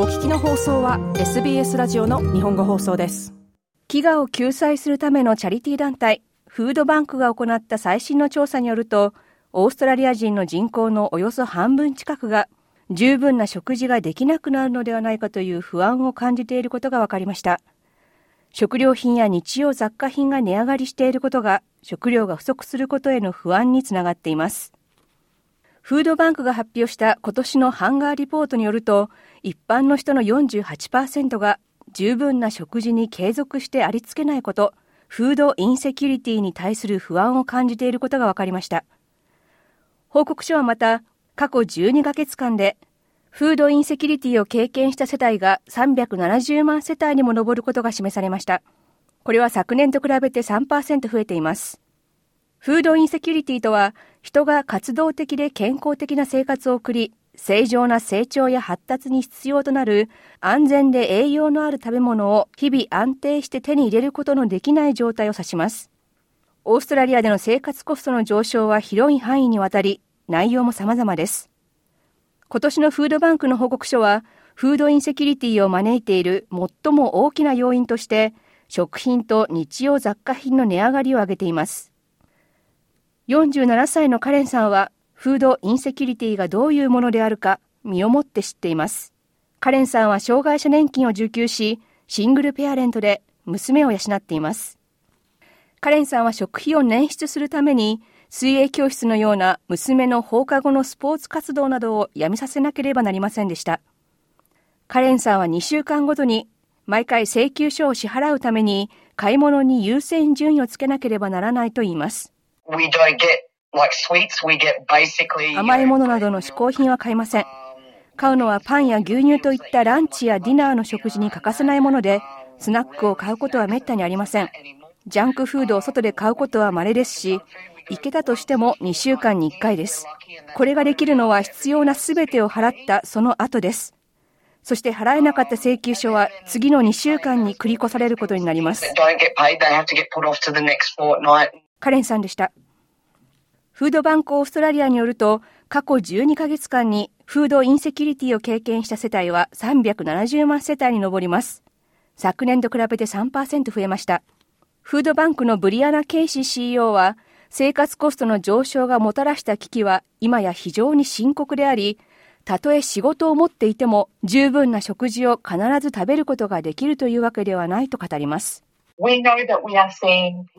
お聞きの放送は SBS ラジオの日本語放送です。飢餓を救済するためのチャリティー団体フードバンクが行った最新の調査によるとオーストラリア人の人口のおよそ半分近くが十分な食事ができなくなるのではないかという不安を感じていることが分かりました。食料品や日用雑貨品が値上がりしていることが食料が不足することへの不安につながっています。フードバンクが発表した今年のハンガーリポートによると、一般の人の48%が十分な食事に継続してありつけないこと、フードインセキュリティに対する不安を感じていることが分かりました。報告書はまた、過去12ヶ月間で、フードインセキュリティを経験した世帯が370万世帯にも上ることが示されました。これは昨年と比べて3%増えています。フードインセキュリティとは、人が活動的で健康的な生活を送り、正常な成長や発達に必要となる安全で栄養のある食べ物を日々安定して手に入れることのできない状態を指します。オーストラリアでの生活コストの上昇は広い範囲にわたり、内容も様々です。今年のフードバンクの報告書は、フードインセキュリティを招いている最も大きな要因として、食品と日用雑貨品の値上がりを挙げています。47歳のカレンさんは、フードインセキュリティがどういうものであるか、身をもって知っています。カレンさんは障害者年金を受給し、シングルペアレントで娘を養っています。カレンさんは食費を捻出するために、水泳教室のような娘の放課後のスポーツ活動などをやめさせなければなりませんでした。カレンさんは2週間ごとに毎回請求書を支払うために買い物に優先順位をつけなければならないと言います。甘いものなどの嗜好品は買いません。買うのはパンや牛乳といったランチやディナーの食事に欠かせないもので、スナックを買うことはめったにありません。ジャンクフードを外で買うことは稀ですし、行けたとしても2週間に1回です。これができるのは必要な全てを払ったその後です。そして払えなかった請求書は次の2週間に繰り越されることになります。カレンさんでした。フードバンクオーストラリアによると、過去12ヶ月間に food insecurity を経験した世帯は370万世帯に上ります。昨年と比べて3%増えました。フードバンクのブリアナ・ケイシー CEO は、生活コストの上昇がもたらした危機は今や非常に深刻であり、たとえ仕事を持っていても十分な食事を必ず食べることができるというわけではないと語ります。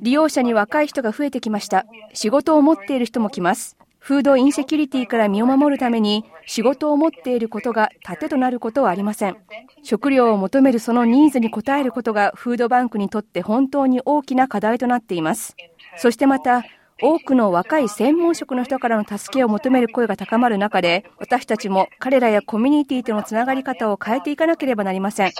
利用者に若い人が増えてきました。仕事を持っている人も来ます。フードインセキュリティから身を守るために仕事を持っていることが盾となることはありません。食料を求めるそのニーズに応えることがフードバンクにとって本当に大きな課題となっています。そしてまた、多くの若い専門職の人からの助けを求める声が高まる中で、私たちも彼らやコミュニティとのつながり方を変えていかなければなりません。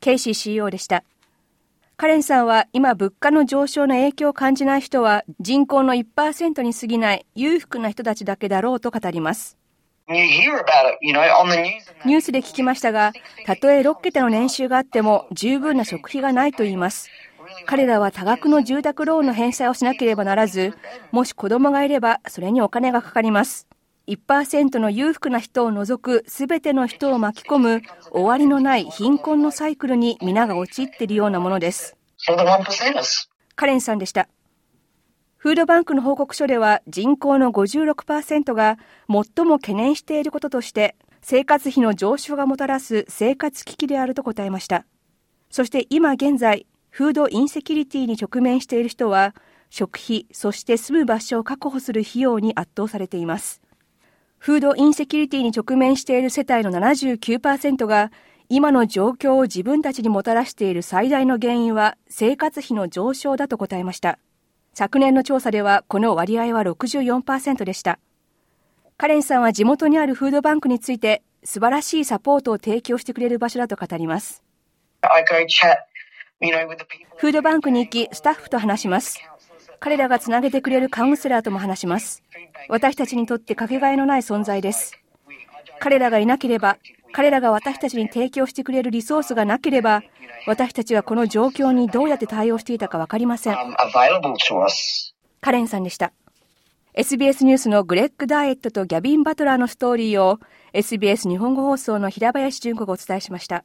ケイシー CEO でした。カレンさんは今物価の上昇の影響を感じない人は人口の1%に過ぎない裕福な人たちだけだろうと語ります。ニュースで聞きましたが、たとえ6桁の年収があっても十分な食費がないと言います。彼らは多額の住宅ローンの返済をしなければならず、もし子供がいればそれにお金がかかります。1%の裕福な人を除く全ての人を巻き込む終わりのない貧困のサイクルに皆が陥っているようなものです。カレンさんでした。フードバンクの報告書では人口の56%が最も懸念していることとして生活費の上昇がもたらす生活危機であると答えました。そして今現在、フードインセキュリティに直面している人は食費、そして住む場所を確保する費用に圧倒されています。フードインセキュリティに直面している世帯の79%が今の状況を自分たちにもたらしている最大の原因は生活費の上昇だと答えました。昨年の調査ではこの割合は64%でした。カレンさんは地元にあるフードバンクについて素晴らしいサポートを提供してくれる場所だと語ります。フードバンクに行きスタッフと話します。彼らがつなげてくれるカウンセラーとも話します。私たちにとってかけがえのない存在です。彼らがいなければ、彼らが私たちに提供してくれるリソースがなければ、私たちはこの状況にどうやって対応していたかわかりません。カレンさんでした。SBS ニュースのグレッグ・ダイエットとギャビン・バトラーのストーリーを SBS 日本語放送の平林純子がお伝えしました。